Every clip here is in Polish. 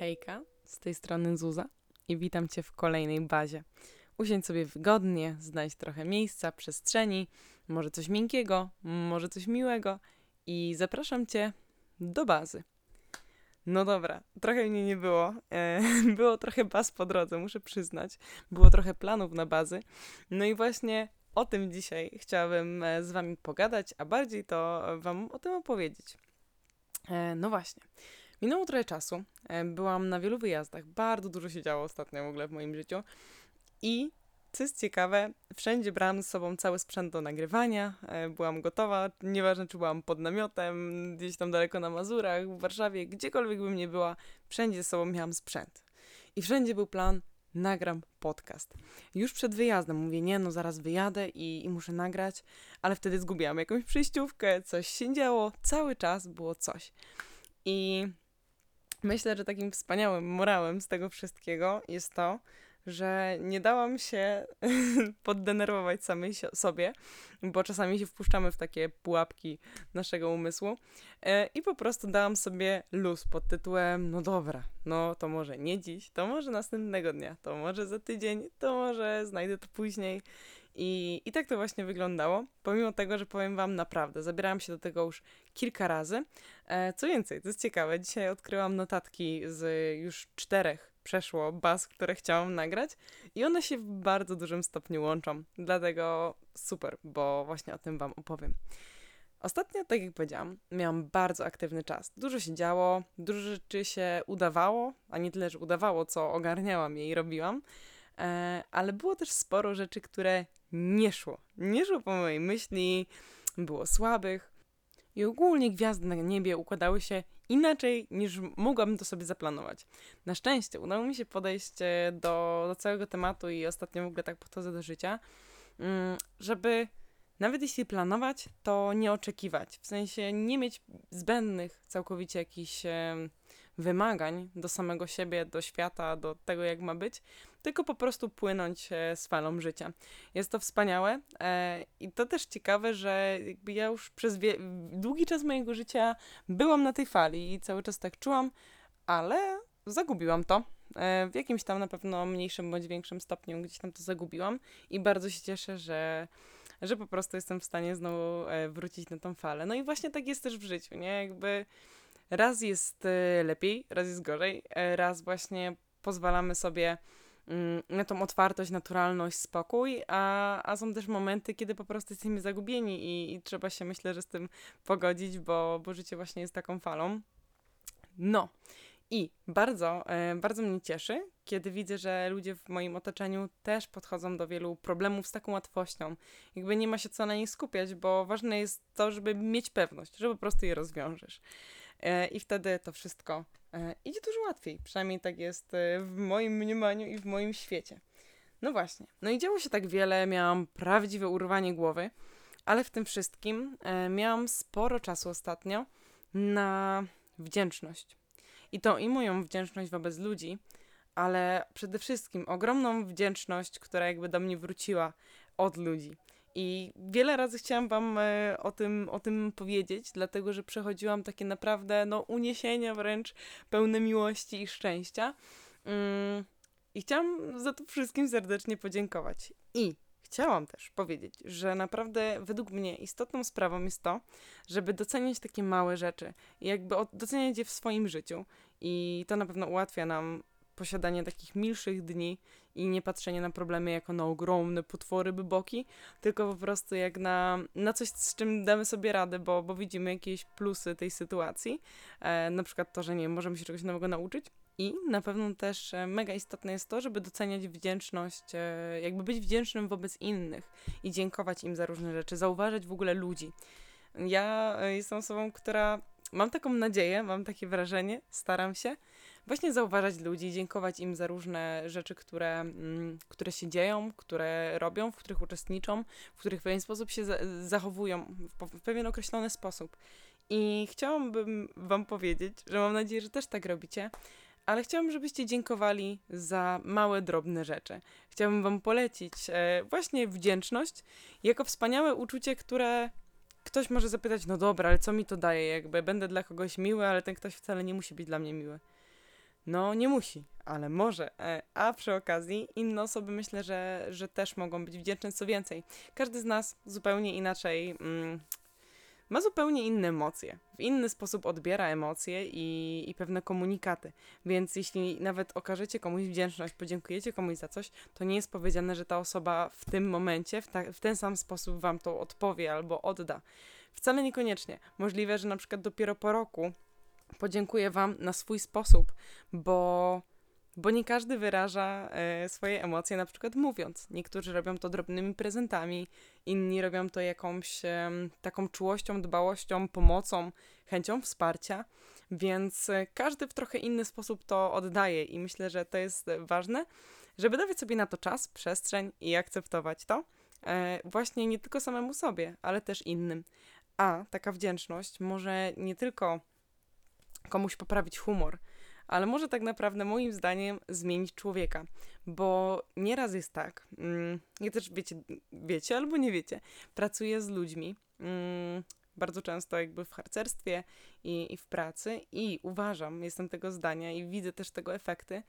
Hejka, z tej strony Zuza i witam Cię w kolejnej bazie. Usiądź sobie wygodnie, znajdź trochę miejsca, przestrzeni, może coś miękkiego, może coś miłego i zapraszam Cię do bazy. No dobra, trochę mnie nie było. E, było trochę baz po drodze, muszę przyznać. Było trochę planów na bazy. No i właśnie o tym dzisiaj chciałabym e, z Wami pogadać, a bardziej to Wam o tym opowiedzieć. E, no właśnie. Minęło trochę czasu. e, Byłam na wielu wyjazdach. Bardzo dużo się działo ostatnio w ogóle w moim życiu. I co jest ciekawe, wszędzie brałam z sobą cały sprzęt do nagrywania. e, Byłam gotowa, nieważne czy byłam pod namiotem, gdzieś tam daleko na Mazurach, w Warszawie, gdziekolwiek bym nie była, wszędzie z sobą miałam sprzęt. I wszędzie był plan, nagram podcast. Już przed wyjazdem mówię, nie no, zaraz wyjadę i, i muszę nagrać, ale wtedy zgubiłam jakąś przejściówkę, coś się działo, cały czas było coś. I myślę, że takim wspaniałym morałem z tego wszystkiego jest to, że nie dałam się poddenerwować samej sobie, bo czasami się wpuszczamy w takie pułapki naszego umysłu e, i po prostu dałam sobie luz pod tytułem, no dobra, no to może nie dziś, to może następnego dnia, to może za tydzień, to może znajdę to później. I, I tak to właśnie wyglądało, pomimo tego, że powiem Wam naprawdę, zabierałam się do tego już kilka razy. E, co więcej, to jest ciekawe, dzisiaj odkryłam notatki z już czterech przeszło baz, które chciałam nagrać i one się w bardzo dużym stopniu łączą. Dlatego super, bo właśnie o tym Wam opowiem. Ostatnio, tak jak powiedziałam, miałam bardzo aktywny czas. Dużo się działo, dużo rzeczy się udawało, a nie tyle, że udawało, co ogarniałam je i robiłam. E, ale było też sporo rzeczy, które nie szło. Nie szło po mojej myśli, było słabych. I ogólnie gwiazdy na niebie układały się inaczej niż mogłabym to sobie zaplanować. Na szczęście udało mi się podejść e, do, do całego tematu i ostatnio w ogóle tak podchodzę do życia, mm, żeby nawet jeśli planować, to nie oczekiwać. W sensie nie mieć zbędnych całkowicie jakichś wymagań do samego siebie, do świata, do tego, jak ma być, tylko po prostu płynąć e, z falą życia. Jest to wspaniałe e, i to też ciekawe, że jakby ja już przez długi czas mojego życia byłam na tej fali i cały czas tak czułam, ale zagubiłam to. E, w jakimś tam na pewno mniejszym bądź większym stopniu gdzieś tam to zagubiłam i bardzo się cieszę, że, że po prostu jestem w stanie znowu wrócić na tą falę. No i właśnie tak jest też w życiu, nie? Jakby raz jest e, lepiej, raz jest gorzej, e, raz właśnie pozwalamy sobie mm, na tą otwartość, naturalność, spokój, a, a są też momenty, kiedy po prostu jesteśmy zagubieni i, i trzeba się, myślę, że z tym pogodzić, bo, bo życie właśnie jest taką falą. No. I bardzo, e, bardzo mnie cieszy, kiedy widzę, że ludzie w moim otoczeniu też podchodzą do wielu problemów z taką łatwością. Jakby nie ma się co na nich skupiać, bo ważne jest to, żeby mieć pewność, że po prostu je rozwiążesz. E, I wtedy to wszystko e, idzie dużo łatwiej. Przynajmniej tak jest e, w moim mniemaniu i w moim świecie. No właśnie. No i działo się tak wiele, miałam prawdziwe urwanie głowy, ale w tym wszystkim miałam sporo czasu ostatnio na wdzięczność. I to i moją wdzięczność wobec ludzi, ale przede wszystkim ogromną wdzięczność, która jakby do mnie wróciła od ludzi. I wiele razy chciałam Wam e, o, tym, o tym powiedzieć, dlatego że przechodziłam takie naprawdę no, uniesienia wręcz pełne miłości i szczęścia. Mm, I chciałam za to wszystkim serdecznie podziękować. I chciałam też powiedzieć, że naprawdę według mnie istotną sprawą jest to, żeby doceniać takie małe rzeczy jakby doceniać je w swoim życiu. I to na pewno ułatwia nam posiadanie takich milszych dni i nie patrzenie na problemy jako na ogromne potwory byboki, tylko po prostu jak na, na coś, z czym damy sobie radę, bo, bo widzimy jakieś plusy tej sytuacji. E, na przykład to, że nie możemy się czegoś nowego nauczyć. I na pewno też e, mega istotne jest to, żeby doceniać wdzięczność, e, jakby być wdzięcznym wobec innych i dziękować im za różne rzeczy, zauważać w ogóle ludzi. Ja e, jestem osobą, która mam taką nadzieję, mam takie wrażenie, staram się właśnie zauważać ludzi, dziękować im za różne rzeczy, które, mm, które się dzieją, które robią, w których uczestniczą, w których w pewien sposób się za zachowują, w pewien określony sposób. I chciałabym Wam powiedzieć, że mam nadzieję, że też tak robicie, ale chciałabym, żebyście dziękowali za małe, drobne rzeczy. Chciałabym Wam polecić e, właśnie wdzięczność jako wspaniałe uczucie, które ktoś może zapytać, no dobra, ale co mi to daje? Jakby będę dla kogoś miły, ale ten ktoś wcale nie musi być dla mnie miły. No, nie musi, ale może. E, A przy okazji inne osoby myślę, że, że też mogą być wdzięczne co więcej. Każdy z nas zupełnie inaczej mm, ma zupełnie inne emocje. W inny sposób odbiera emocje i, i pewne komunikaty. Więc jeśli nawet okażecie komuś wdzięczność, podziękujecie komuś za coś, to nie jest powiedziane, że ta osoba w tym momencie, w, ta, w ten sam sposób wam to odpowie albo odda. Wcale niekoniecznie. Możliwe, że na przykład dopiero po roku podziękuję Wam na swój sposób, bo, bo nie każdy wyraża e, swoje emocje, na przykład mówiąc. Niektórzy robią to drobnymi prezentami, inni robią to jakąś taką czułością, dbałością, pomocą, chęcią wsparcia. Więc e, każdy w trochę inny sposób to oddaje, i myślę, że to jest ważne, żeby dawać sobie na to czas, przestrzeń i akceptować to. E, właśnie nie tylko samemu sobie, ale też innym. A taka wdzięczność może nie tylko komuś poprawić humor, ale może tak naprawdę moim zdaniem zmienić człowieka, bo nieraz jest tak, mm, nie też wiecie, wiecie albo nie wiecie, pracuję z ludźmi, mm, bardzo często jakby w harcerstwie i, i w pracy i uważam, jestem tego zdania i widzę też tego efekty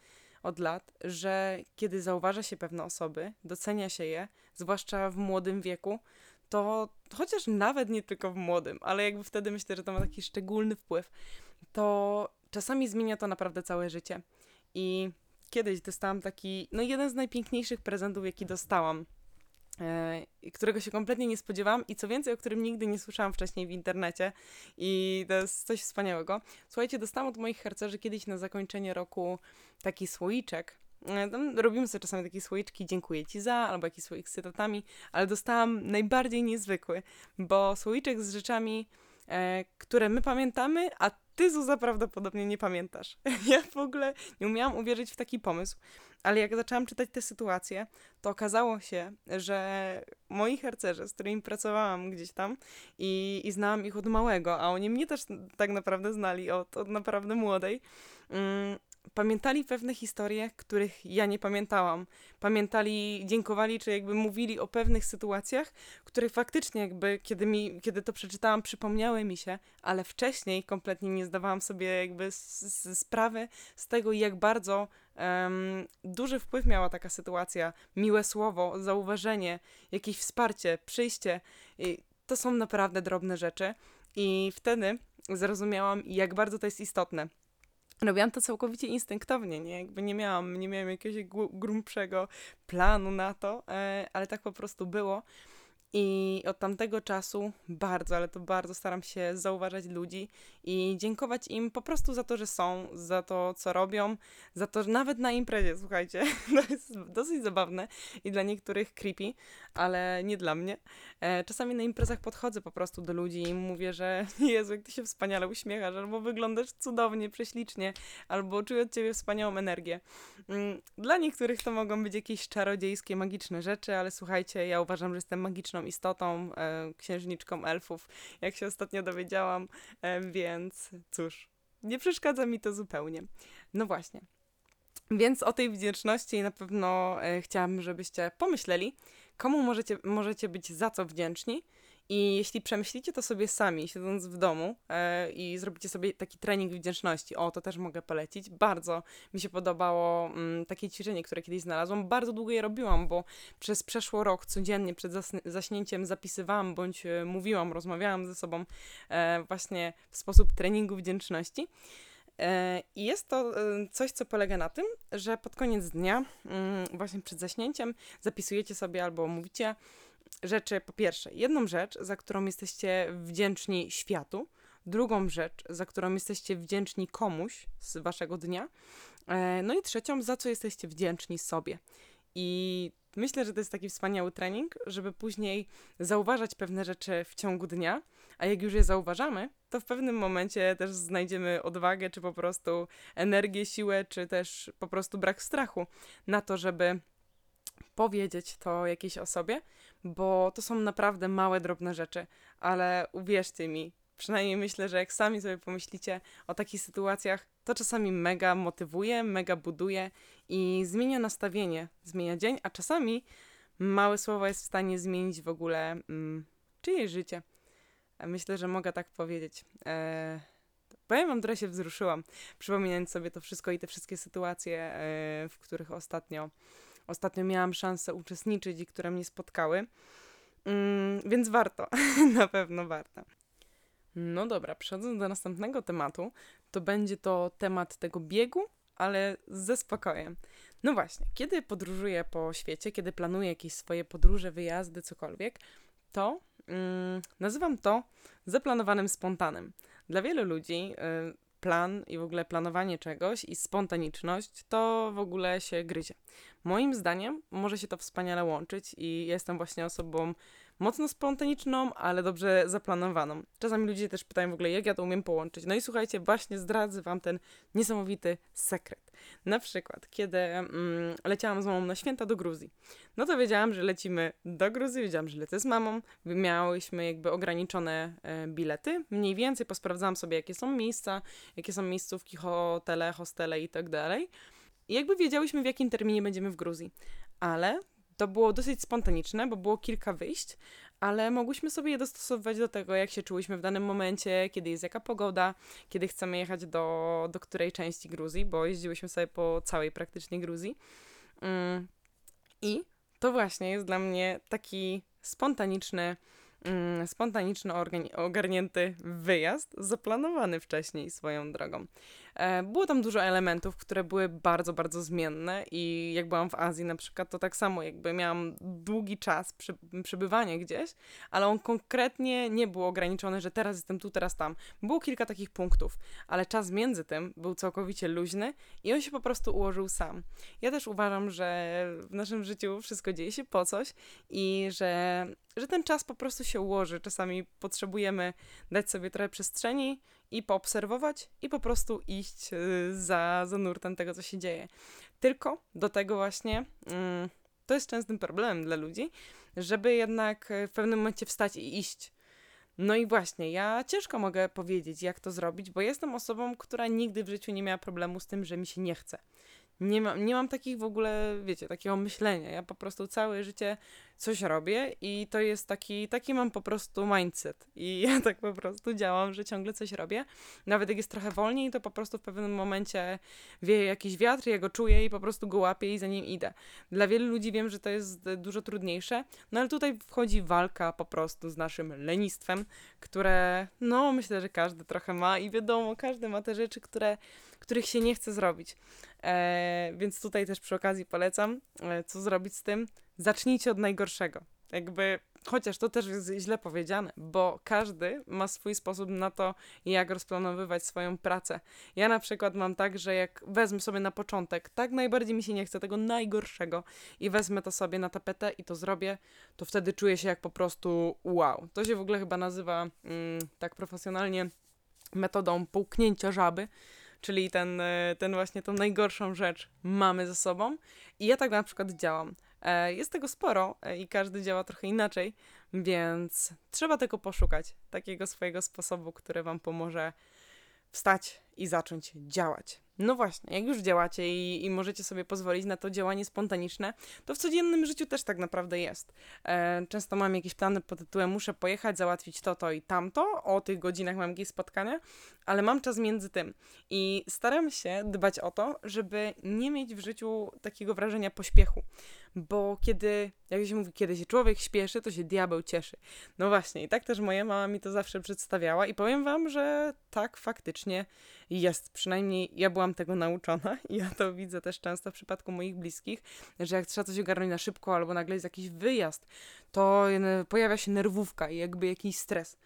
od lat, że kiedy zauważa się pewne osoby, docenia się je, zwłaszcza w młodym wieku, to chociaż nawet nie tylko w młodym, ale jakby wtedy myślę, że to ma taki szczególny wpływ, to czasami zmienia to naprawdę całe życie. I kiedyś dostałam taki, no jeden z najpiękniejszych prezentów, jaki dostałam, e, którego się kompletnie nie spodziewałam i co więcej, o którym nigdy nie słyszałam wcześniej w internecie i to jest coś wspaniałego. Słuchajcie, dostałam od moich harcerzy kiedyś na zakończenie roku taki słoiczek, e, robimy sobie czasami takie słoiczki, dziękuję ci za, albo jakiś słoik z cytatami, ale dostałam najbardziej niezwykły, bo słoiczek z rzeczami, które my pamiętamy, a ty, Zuza, prawdopodobnie nie pamiętasz. Ja w ogóle nie umiałam uwierzyć w taki pomysł, ale jak zaczęłam czytać te sytuacje, to okazało się, że moi harcerze, z którymi pracowałam gdzieś tam i, i znałam ich od małego, a oni mnie też tak naprawdę znali od, od naprawdę młodej, mm, pamiętali pewne historie, których ja nie pamiętałam. Pamiętali, dziękowali, czy jakby mówili o pewnych sytuacjach, które faktycznie jakby, kiedy, mi, kiedy to przeczytałam, przypomniały mi się, ale wcześniej kompletnie nie zdawałam sobie jakby sprawy z tego, jak bardzo um, duży wpływ miała taka sytuacja. Miłe słowo, zauważenie, jakieś wsparcie, przyjście. I to są naprawdę drobne rzeczy. I wtedy zrozumiałam, jak bardzo to jest istotne robiłam to całkowicie instynktownie, nie? Jakby nie miałam, nie miałam jakiegoś grubszego planu na to, e, ale tak po prostu było. I od tamtego czasu bardzo, ale to bardzo staram się zauważać ludzi i dziękować im po prostu za to, że są, za to, co robią, za to, że nawet na imprezie, słuchajcie, to jest dosyć zabawne i dla niektórych creepy, ale nie dla mnie. E, czasami na imprezach podchodzę po prostu do ludzi i mówię, że Jezu, jak ty się wspaniale uśmiechasz, albo wyglądasz cudownie, prześlicznie, albo czuję od ciebie wspaniałą energię. Mm, dla niektórych to mogą być jakieś czarodziejskie, magiczne rzeczy, ale słuchajcie, ja uważam, że jestem magiczną istotą, e, księżniczką elfów, jak się ostatnio dowiedziałam, e, więc cóż, nie przeszkadza mi to zupełnie. No właśnie. Więc o tej wdzięczności na pewno e, chciałam, żebyście pomyśleli, komu możecie, możecie być za co wdzięczni i jeśli przemyślicie to sobie sami, siedząc w domu e, i zrobicie sobie taki trening wdzięczności, o to też mogę polecić. Bardzo mi się podobało mm, takie ćwiczenie, które kiedyś znalazłam. Bardzo długo je robiłam, bo przez przeszło rok codziennie przed zaśnięciem zapisywałam bądź e, mówiłam, rozmawiałam ze sobą e, właśnie w sposób treningu wdzięczności. E, I jest to e, coś, co polega na tym, że pod koniec dnia, mm, właśnie przed zaśnięciem, zapisujecie sobie albo mówicie rzeczy, po pierwsze, jedną rzecz, za którą jesteście wdzięczni światu, drugą rzecz, za którą jesteście wdzięczni komuś z waszego dnia, e, no i trzecią, za co jesteście wdzięczni sobie. I myślę, że to jest taki wspaniały trening, żeby później zauważać pewne rzeczy w ciągu dnia, a jak już je zauważamy, to w pewnym momencie też znajdziemy odwagę, czy po prostu energię, siłę, czy też po prostu brak strachu na to, żeby powiedzieć to jakiejś osobie, bo to są naprawdę małe, drobne rzeczy, ale uwierzcie mi, przynajmniej myślę, że jak sami sobie pomyślicie o takich sytuacjach, to czasami mega motywuje, mega buduje i zmienia nastawienie, zmienia dzień, a czasami małe słowo jest w stanie zmienić w ogóle mm, czyjeś życie. Myślę, że mogę tak powiedzieć. E, powiem wam, trochę się wzruszyłam, przypominając sobie to wszystko i te wszystkie sytuacje, e, w których ostatnio, ostatnio miałam szansę uczestniczyć i które mnie spotkały. Mm, więc warto, na pewno warto. No dobra, przechodząc do następnego tematu, to będzie to temat tego biegu, ale ze spokojem. No właśnie, kiedy podróżuję po świecie, kiedy planuję jakieś swoje podróże, wyjazdy, cokolwiek, to mm, nazywam to zaplanowanym spontanem. Dla wielu ludzi y, plan i w ogóle planowanie czegoś i spontaniczność to w ogóle się gryzie. Moim zdaniem może się to wspaniale łączyć i jestem właśnie osobą mocno spontaniczną, ale dobrze zaplanowaną. Czasami ludzie też pytają w ogóle, jak ja to umiem połączyć. No i słuchajcie, właśnie zdradzę wam ten niesamowity sekret. Na przykład, kiedy mm, leciałam z mamą na święta do Gruzji, no to wiedziałam, że lecimy do Gruzji, wiedziałam, że lecę z mamą, miałyśmy jakby ograniczone e, bilety, mniej więcej posprawdzałam sobie, jakie są miejsca, jakie są miejscówki, hotele, hostele i tak dalej. Jakby wiedziałyśmy, w jakim terminie będziemy w Gruzji. Ale to było dosyć spontaniczne, bo było kilka wyjść, ale mogłyśmy sobie je dostosowywać do tego, jak się czułyśmy w danym momencie, kiedy jest jaka pogoda, kiedy chcemy jechać do, do której części Gruzji, bo jeździłyśmy sobie po całej praktycznie Gruzji. Mm. I to właśnie jest dla mnie taki spontaniczny, mm, spontaniczno ogarnięty wyjazd, zaplanowany wcześniej swoją drogą. E, było tam dużo elementów, które były bardzo, bardzo zmienne i jak byłam w Azji na przykład, to tak samo jakby miałam długi czas przy, przebywania gdzieś, ale on konkretnie nie był ograniczony, że teraz jestem tu, teraz tam. Było kilka takich punktów, ale czas między tym był całkowicie luźny i on się po prostu ułożył sam. Ja też uważam, że w naszym życiu wszystko dzieje się po coś i że, że ten czas po prostu się ułoży. Czasami potrzebujemy dać sobie trochę przestrzeni i poobserwować i po prostu iść y, za, za nurtem tego, co się dzieje. Tylko do tego właśnie mm, to jest częstym problemem dla ludzi, żeby jednak w pewnym momencie wstać i iść. No i właśnie, ja ciężko mogę powiedzieć, jak to zrobić, bo jestem osobą, która nigdy w życiu nie miała problemu z tym, że mi się nie chce. Nie, ma, nie mam takich w ogóle, wiecie, takiego myślenia. Ja po prostu całe życie coś robię i to jest taki, taki mam po prostu mindset. I ja tak po prostu działam, że ciągle coś robię. Nawet jak jest trochę wolniej, to po prostu w pewnym momencie wieje jakiś wiatr, ja go czuję i po prostu go łapię i za nim idę. Dla wielu ludzi wiem, że to jest dużo trudniejsze, no ale tutaj wchodzi walka po prostu z naszym lenistwem, które, no myślę, że każdy trochę ma i wiadomo, każdy ma te rzeczy, które, których się nie chce zrobić. E, więc tutaj też przy okazji polecam, e, co zrobić z tym. Zacznijcie od najgorszego. Jakby, chociaż to też jest źle powiedziane, bo każdy ma swój sposób na to, jak rozplanowywać swoją pracę. Ja na przykład mam tak, że jak wezmę sobie na początek, tak najbardziej mi się nie chce tego najgorszego i wezmę to sobie na tapetę i to zrobię, to wtedy czuję się jak po prostu wow. To się w ogóle chyba nazywa mm, tak profesjonalnie metodą połknięcia żaby czyli ten, e, ten właśnie tą najgorszą rzecz mamy ze sobą. I ja tak na przykład działam. E, jest tego sporo e, i każdy działa trochę inaczej, więc trzeba tego poszukać, takiego swojego sposobu, który Wam pomoże wstać i zacząć działać. No właśnie, jak już działacie i, i, możecie sobie pozwolić na to działanie spontaniczne, to w codziennym życiu też tak naprawdę jest. E, często mam jakieś plany pod tytułem muszę pojechać, załatwić to, to i tamto, o tych godzinach mam jakieś spotkania, ale mam czas między tym i staram się dbać o to, żeby nie mieć w życiu takiego wrażenia pośpiechu, bo kiedy, jak się mówi, kiedy się człowiek śpieszy, to się diabeł cieszy. No właśnie, i tak też moja mama mi to zawsze przedstawiała i powiem wam, że tak faktycznie jest. Przynajmniej ja byłam tego nauczona i ja to widzę też często w przypadku moich bliskich, że jak trzeba coś ogarnąć na szybko albo nagle jest jakiś wyjazd, to pojawia się nerwówka i jakby jakiś stres.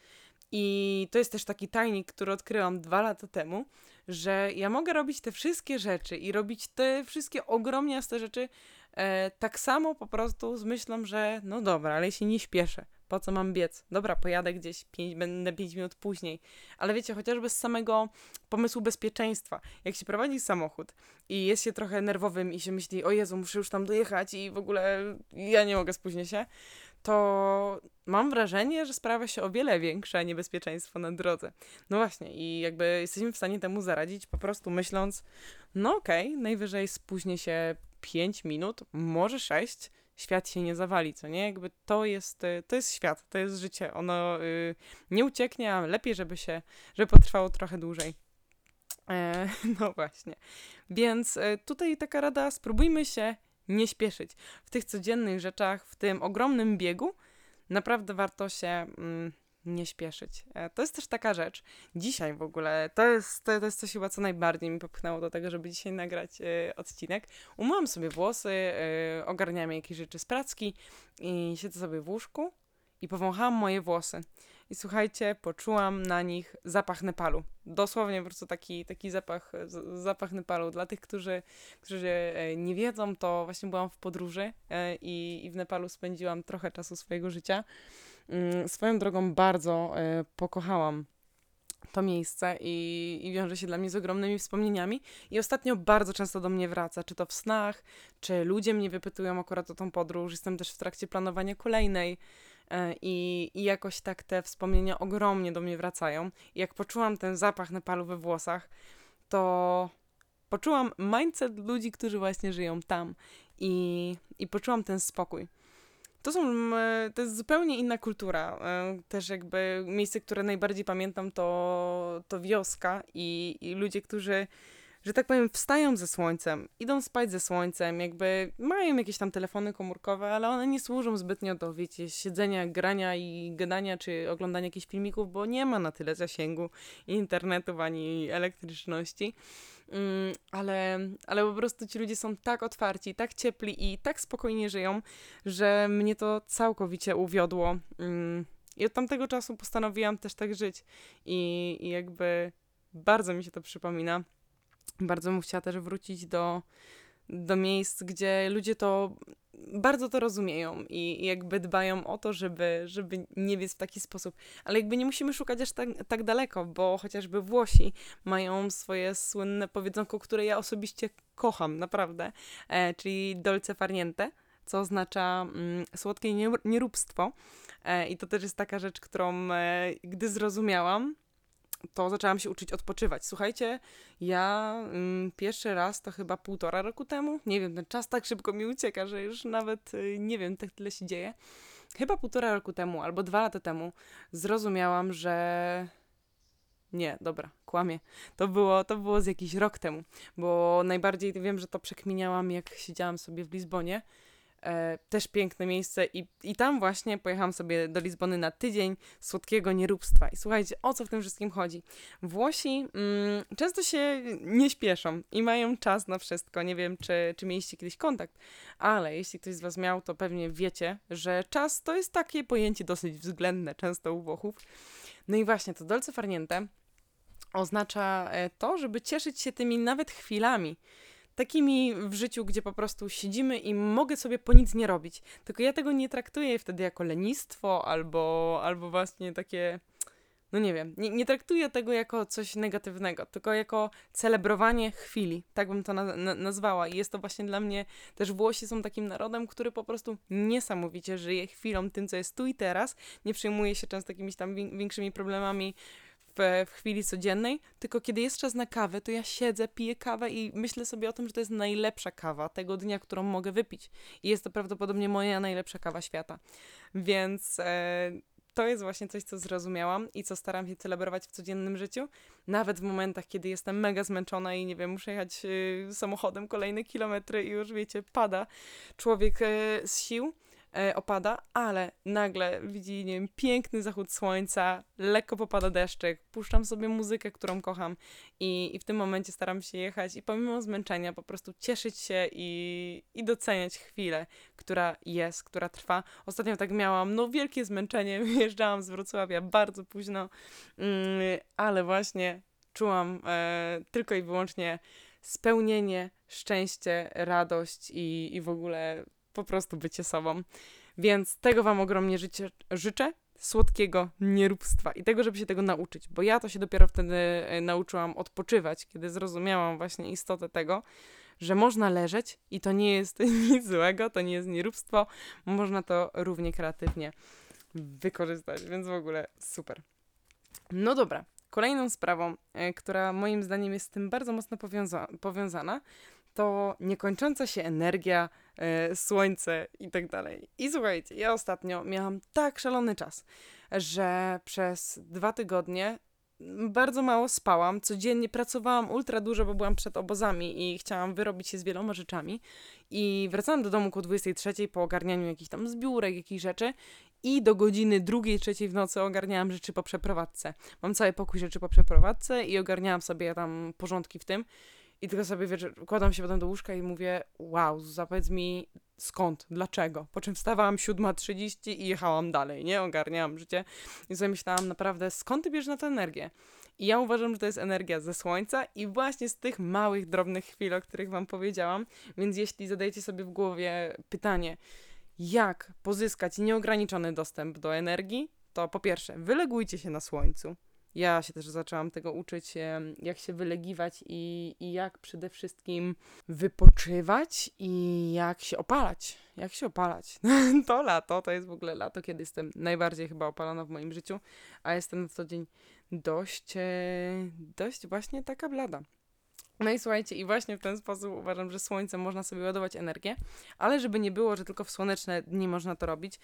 I to jest też taki tajnik, który odkryłam dwa lata temu, że ja mogę robić te wszystkie rzeczy i robić te wszystkie ogromniaste rzeczy e, tak samo po prostu z myślą, że no dobra, ale się nie śpieszę. Po co mam biec? Dobra, pojadę gdzieś, pięć, będę 5 minut później. Ale wiecie, chociażby z samego pomysłu bezpieczeństwa. Jak się prowadzi samochód i jest się trochę nerwowym i się myśli, o Jezu, muszę już tam dojechać i w ogóle ja nie mogę, spóźnić się, to mam wrażenie, że sprawia się o wiele większe niebezpieczeństwo na drodze. No właśnie, i jakby jesteśmy w stanie temu zaradzić, po prostu myśląc, no okej, okay, najwyżej spóźnię się 5 minut, może 6, świat się nie zawali, co nie? Jakby to jest, y, to jest świat, to jest życie. Ono y, nie ucieknie, a lepiej, żeby się, żeby potrwało trochę dłużej. E, no właśnie. Więc e, tutaj taka rada, spróbujmy się nie śpieszyć. W tych codziennych rzeczach, w tym ogromnym biegu, naprawdę warto się mm, nie śpieszyć. E, to jest też taka rzecz. Dzisiaj w ogóle, to jest, to, to jest coś chyba, co najbardziej mi popchnęło do tego, żeby dzisiaj nagrać e, odcinek. Umyłam sobie włosy, e, ogarniałam jakieś rzeczy z pracki i siedzę sobie w łóżku i powąchałam moje włosy. I słuchajcie, poczułam na nich zapach Nepalu. Dosłownie po prostu taki, taki zapach, zapach Nepalu. Dla tych, którzy, którzy nie wiedzą, to właśnie byłam w podróży i, i w Nepalu spędziłam trochę czasu swojego życia. Mm, swoją drogą bardzo e, pokochałam to miejsce i, i wiąże się dla mnie z ogromnymi wspomnieniami. I ostatnio bardzo często do mnie wraca, czy to w snach, czy ludzie mnie wypytują akurat o tą podróż. Jestem też w trakcie planowania kolejnej. E, I, I jakoś tak te wspomnienia ogromnie do mnie wracają. I jak poczułam ten zapach Nepalu we włosach, to poczułam mindset ludzi, którzy właśnie żyją tam. I, i poczułam ten spokój. To są, to jest zupełnie inna kultura. E, też jakby miejsce, które najbardziej pamiętam, to, to wioska i, i ludzie, którzy że tak powiem, wstają ze słońcem, idą spać ze słońcem, jakby mają jakieś tam telefony komórkowe, ale one nie służą zbytnio do, wiecie, siedzenia, grania i gadania, czy oglądania jakichś filmików, bo nie ma na tyle zasięgu internetu ani elektryczności. Mm, ale, ale po prostu ci ludzie są tak otwarci, tak ciepli i tak spokojnie żyją, że mnie to całkowicie uwiodło. Mm, I od tamtego czasu postanowiłam też tak żyć. I, i jakby bardzo mi się to przypomina. Bardzo bym chciała też wrócić do, do miejsc, gdzie ludzie to bardzo to rozumieją i, jakby dbają o to, żeby, żeby nie wiedzieć w taki sposób. Ale jakby nie musimy szukać aż tak, tak daleko, bo chociażby Włosi mają swoje słynne powiedzonko, które ja osobiście kocham, naprawdę, e, czyli dolce farniente, co oznacza mm, słodkie nieróbstwo. E, I to też jest taka rzecz, którą e, gdy zrozumiałam, to zaczęłam się uczyć odpoczywać. Słuchajcie, ja mm, pierwszy raz to chyba półtora roku temu, nie wiem, ten czas tak szybko mi ucieka, że już nawet y, nie wiem, tak tyle się dzieje. Chyba półtora roku temu albo dwa lata temu zrozumiałam, że nie, dobra, kłamie. To było, to było z jakiś rok temu, bo najbardziej wiem, że to przekminiałam, jak siedziałam sobie w Lizbonie też piękne miejsce i, i tam właśnie pojechałam sobie do Lizbony na tydzień słodkiego nieróbstwa. I słuchajcie, o co w tym wszystkim chodzi? Włosi mm, często się nie śpieszą i mają czas na wszystko. Nie wiem, czy, czy mieliście kiedyś kontakt, ale jeśli ktoś z Was miał, to pewnie wiecie, że czas to jest takie pojęcie dosyć względne często u Włochów. No i właśnie to dolce farniente oznacza e, to, żeby cieszyć się tymi nawet chwilami, takimi w życiu, gdzie po prostu siedzimy i mogę sobie po nic nie robić. Tylko ja tego nie traktuję wtedy jako lenistwo albo, albo właśnie takie. No nie wiem, nie, nie traktuję tego jako coś negatywnego, tylko jako celebrowanie chwili, tak bym to na, na, nazwała. I jest to właśnie dla mnie, też Włosi są takim narodem, który po prostu niesamowicie żyje chwilą, tym co jest tu i teraz, nie przejmuje się często jakimiś tam większymi problemami w, w chwili codziennej, tylko kiedy jest czas na kawę, to ja siedzę, piję kawę i myślę sobie o tym, że to jest najlepsza kawa tego dnia, którą mogę wypić. I jest to prawdopodobnie moja najlepsza kawa świata. Więc e, to jest właśnie coś, co zrozumiałam i co staram się celebrować w codziennym życiu. Nawet w momentach, kiedy jestem mega zmęczona i nie wiem, muszę jechać y, samochodem kolejne kilometry i już wiecie, pada człowiek y, z sił e, opada, ale nagle widzi, nie wiem, piękny zachód słońca, lekko popada deszczyk, puszczam sobie muzykę, którą kocham i, i w tym momencie staram się jechać i pomimo zmęczenia po prostu cieszyć się i, i doceniać chwilę, która jest, która trwa. Ostatnio tak miałam, no wielkie zmęczenie, wyjeżdżałam z Wrocławia bardzo późno, mm, ale właśnie czułam e, tylko i wyłącznie spełnienie, szczęście, radość i, i w ogóle po prostu bycie sobą. Więc tego Wam ogromnie życie, życzę. Słodkiego nieróbstwa i tego, żeby się tego nauczyć, bo ja to się dopiero wtedy e, nauczyłam odpoczywać, kiedy zrozumiałam właśnie istotę tego, że można leżeć i to nie jest nic złego, to nie jest nieróbstwo, można to równie kreatywnie wykorzystać, więc w ogóle super. No dobra, kolejną sprawą, e, która moim zdaniem jest z tym bardzo mocno powiąza powiązana, to niekończąca się energia, e, słońce i tak dalej. I słuchajcie, ja ostatnio miałam tak szalony czas, że przez dwa tygodnie bardzo mało spałam, codziennie pracowałam ultra dużo, bo byłam przed obozami i chciałam wyrobić się z wieloma rzeczami. I wracałam do domu ku 23 po ogarnianiu jakichś tam zbiórek, jakichś rzeczy i do godziny drugiej, trzeciej w nocy ogarniałam rzeczy po przeprowadzce. Mam cały pokój rzeczy po przeprowadzce i ogarniałam sobie tam porządki w tym. I tylko sobie kładam się potem do łóżka i mówię, wow, zapowiedz mi skąd, dlaczego. Po czym wstawałam 7.30 i jechałam dalej, nie? Ogarniałam życie. I sobie myślałam naprawdę, skąd ty bierzesz na tę energię? I ja uważam, że to jest energia ze słońca i właśnie z tych małych, drobnych chwil, o których wam powiedziałam. Więc jeśli zadajecie sobie w głowie pytanie, jak pozyskać nieograniczony dostęp do energii, to po pierwsze, wylegujcie się na słońcu. Ja się też zaczęłam tego uczyć, jak się wylegiwać i, i jak przede wszystkim wypoczywać i jak się opalać. Jak się opalać. to lato, to jest w ogóle lato, kiedy jestem najbardziej chyba opalona w moim życiu, a jestem na co dzień dość, e, dość właśnie taka blada. No i słuchajcie, i właśnie w ten sposób uważam, że słońcem można sobie ładować energię, ale żeby nie było, że tylko w słoneczne dni można to robić,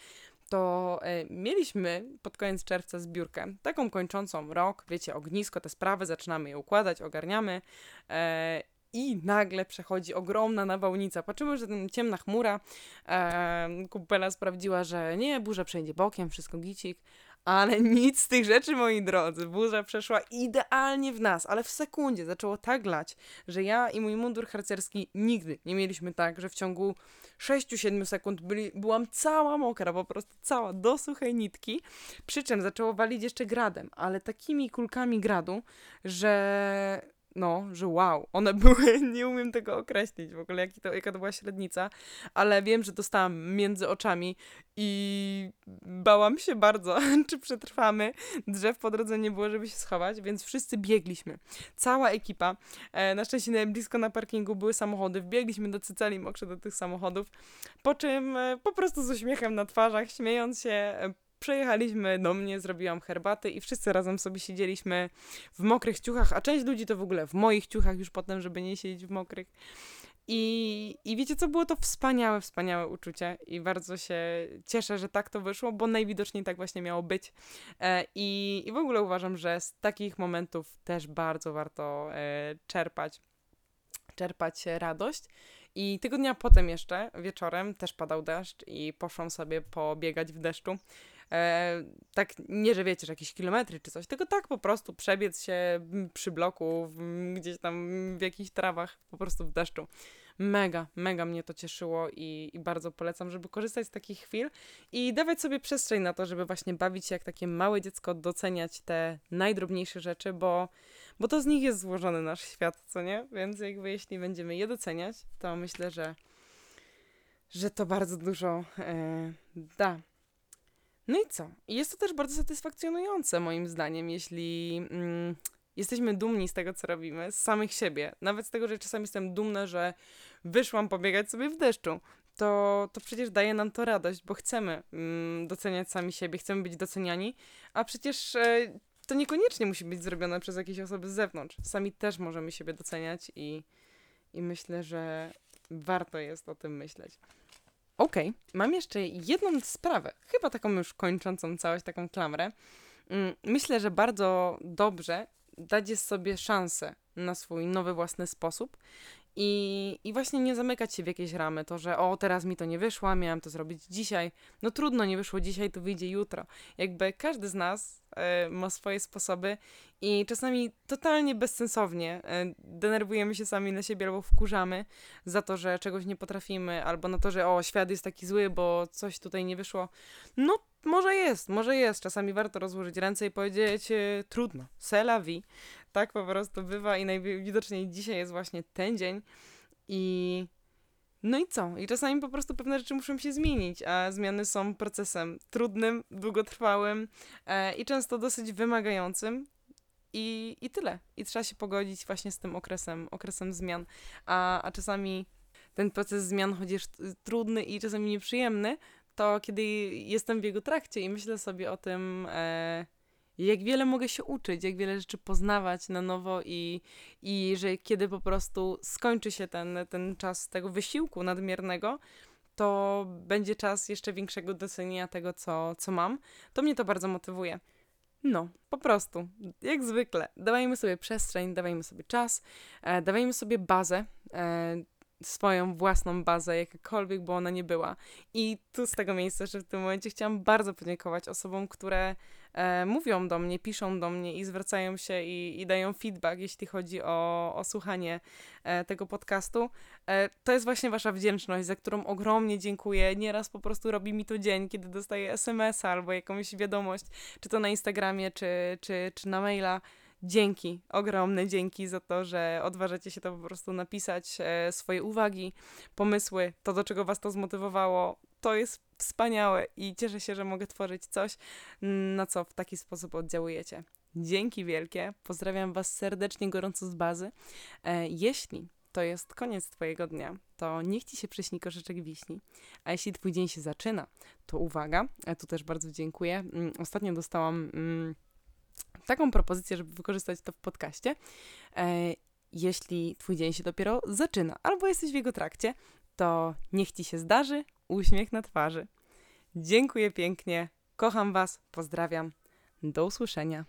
to e, mieliśmy pod koniec czerwca zbiórkę, taką kończącą rok, wiecie, ognisko, te sprawy, zaczynamy je układać, ogarniamy e, i nagle przechodzi ogromna nawałnica. Patrzymy, że ten ciemna chmura, e, kupela sprawdziła, że nie, burza przejdzie bokiem, wszystko gicik, ale nic z tych rzeczy, moi drodzy. Burza przeszła idealnie w nas, ale w sekundzie zaczęło tak lać, że ja i mój mundur harcerski nigdy nie mieliśmy tak, że w ciągu 6-7 sekund byli, byłam cała mokra, po prostu cała, do suchej nitki. Przy czym zaczęło walić jeszcze gradem, ale takimi kulkami gradu, że no, że wow, one były, nie umiem tego określić w ogóle, jaki to, jaka to była średnica, ale wiem, że dostałam między oczami i bałam się bardzo, czy przetrwamy. Drzew po drodze nie było, żeby się schować, więc wszyscy biegliśmy. Cała ekipa, e, na szczęście blisko na parkingu były samochody, wbiegliśmy do Cyceli mokrze do tych samochodów, po czym e, po prostu z uśmiechem na twarzach, śmiejąc się, e, Przejechaliśmy do mnie, zrobiłam herbaty i wszyscy razem sobie siedzieliśmy w mokrych ciuchach, a część ludzi to w ogóle w moich ciuchach już potem, żeby nie siedzieć w mokrych. I, I wiecie co, było to wspaniałe, wspaniałe uczucie i bardzo się cieszę, że tak to wyszło, bo najwidoczniej tak właśnie miało być. E, i, I w ogóle uważam, że z takich momentów też bardzo warto e, czerpać, czerpać radość. I tego dnia potem jeszcze, wieczorem, też padał deszcz i poszłam sobie pobiegać w deszczu. E, tak, nie że wiecie, że jakieś kilometry czy coś, tylko tak po prostu przebiec się przy bloku, w, gdzieś tam w jakichś trawach, po prostu w deszczu. Mega, mega mnie to cieszyło i, i bardzo polecam, żeby korzystać z takich chwil i dawać sobie przestrzeń na to, żeby właśnie bawić się jak takie małe dziecko, doceniać te najdrobniejsze rzeczy, bo, bo to z nich jest złożony nasz świat, co nie? Więc jakby jeśli będziemy je doceniać, to myślę, że, że to bardzo dużo e, da. No i co? Jest to też bardzo satysfakcjonujące, moim zdaniem, jeśli mm, jesteśmy dumni z tego, co robimy, z samych siebie. Nawet z tego, że czasami jestem dumna, że wyszłam pobiegać sobie w deszczu. To, to przecież daje nam to radość, bo chcemy mm, doceniać sami siebie, chcemy być doceniani, a przecież e, to niekoniecznie musi być zrobione przez jakieś osoby z zewnątrz. Sami też możemy siebie doceniać i, i myślę, że warto jest o tym myśleć. Okej, okay. mam jeszcze jedną sprawę, chyba taką już kończącą całość, taką klamrę. Mm, myślę, że bardzo dobrze dać sobie szansę na swój nowy własny sposób i, I właśnie nie zamykać się w jakieś ramy, to że o, teraz mi to nie wyszło, miałam to zrobić dzisiaj. No trudno, nie wyszło dzisiaj, to wyjdzie jutro. Jakby każdy z nas y, ma swoje sposoby i czasami totalnie bezsensownie y, denerwujemy się sami na siebie albo wkurzamy za to, że czegoś nie potrafimy, albo na to, że o, świat jest taki zły, bo coś tutaj nie wyszło. No może jest, może jest. Czasami warto rozłożyć ręce i powiedzieć y, trudno, c'est la vie tak po prostu bywa i najwidoczniej dzisiaj jest właśnie ten dzień i no i co? I czasami po prostu pewne rzeczy muszą się zmienić, a zmiany są procesem trudnym, długotrwałym e, i często dosyć wymagającym. I, I tyle. I trzeba się pogodzić właśnie z tym okresem, okresem zmian. A, a czasami ten proces zmian, chociaż trudny i czasami nieprzyjemny, to kiedy jestem w jego trakcie i myślę sobie o tym, e, jak wiele mogę się uczyć, jak wiele rzeczy poznawać na nowo i, i że kiedy po prostu skończy się ten, ten czas tego wysiłku nadmiernego, to będzie czas jeszcze większego docenienia tego, co, co mam. To mnie to bardzo motywuje. No, po prostu, jak zwykle, dawajmy sobie przestrzeń, dawajmy sobie czas, e, dawajmy sobie bazę, e, swoją własną bazę, jakakolwiek by ona nie była. I tu z tego miejsca, że w tym momencie chciałam bardzo podziękować osobom, które e, mówią do mnie, piszą do mnie i zwracają się i, i dają feedback, jeśli chodzi o, o słuchanie e, tego podcastu. E, to jest właśnie wasza wdzięczność, za którą ogromnie dziękuję. Nieraz po prostu robi mi to dzień, kiedy dostaję SMS-a albo jakąś wiadomość, czy to na Instagramie, czy, czy, czy na maila. Dzięki, ogromne dzięki za to, że odważacie się to po prostu napisać, e, swoje uwagi, pomysły, to do czego was to zmotywowało. To jest wspaniałe i cieszę się, że mogę tworzyć coś, na co w taki sposób oddziałujecie. Dzięki wielkie, pozdrawiam was serdecznie, gorąco z bazy. E, jeśli to jest koniec Twojego dnia, to niech Ci się przyśni koszyczek wiśni. A jeśli Twój dzień się zaczyna, to uwaga, tu też bardzo dziękuję. Mm, Ostatnio dostałam mm, taką propozycję, żeby wykorzystać to w podcaście. E, jeśli Twój dzień się dopiero zaczyna, albo jesteś w jego trakcie, to niech Ci się zdarzy uśmiech na twarzy. Dziękuję pięknie, kocham Was, pozdrawiam, do usłyszenia.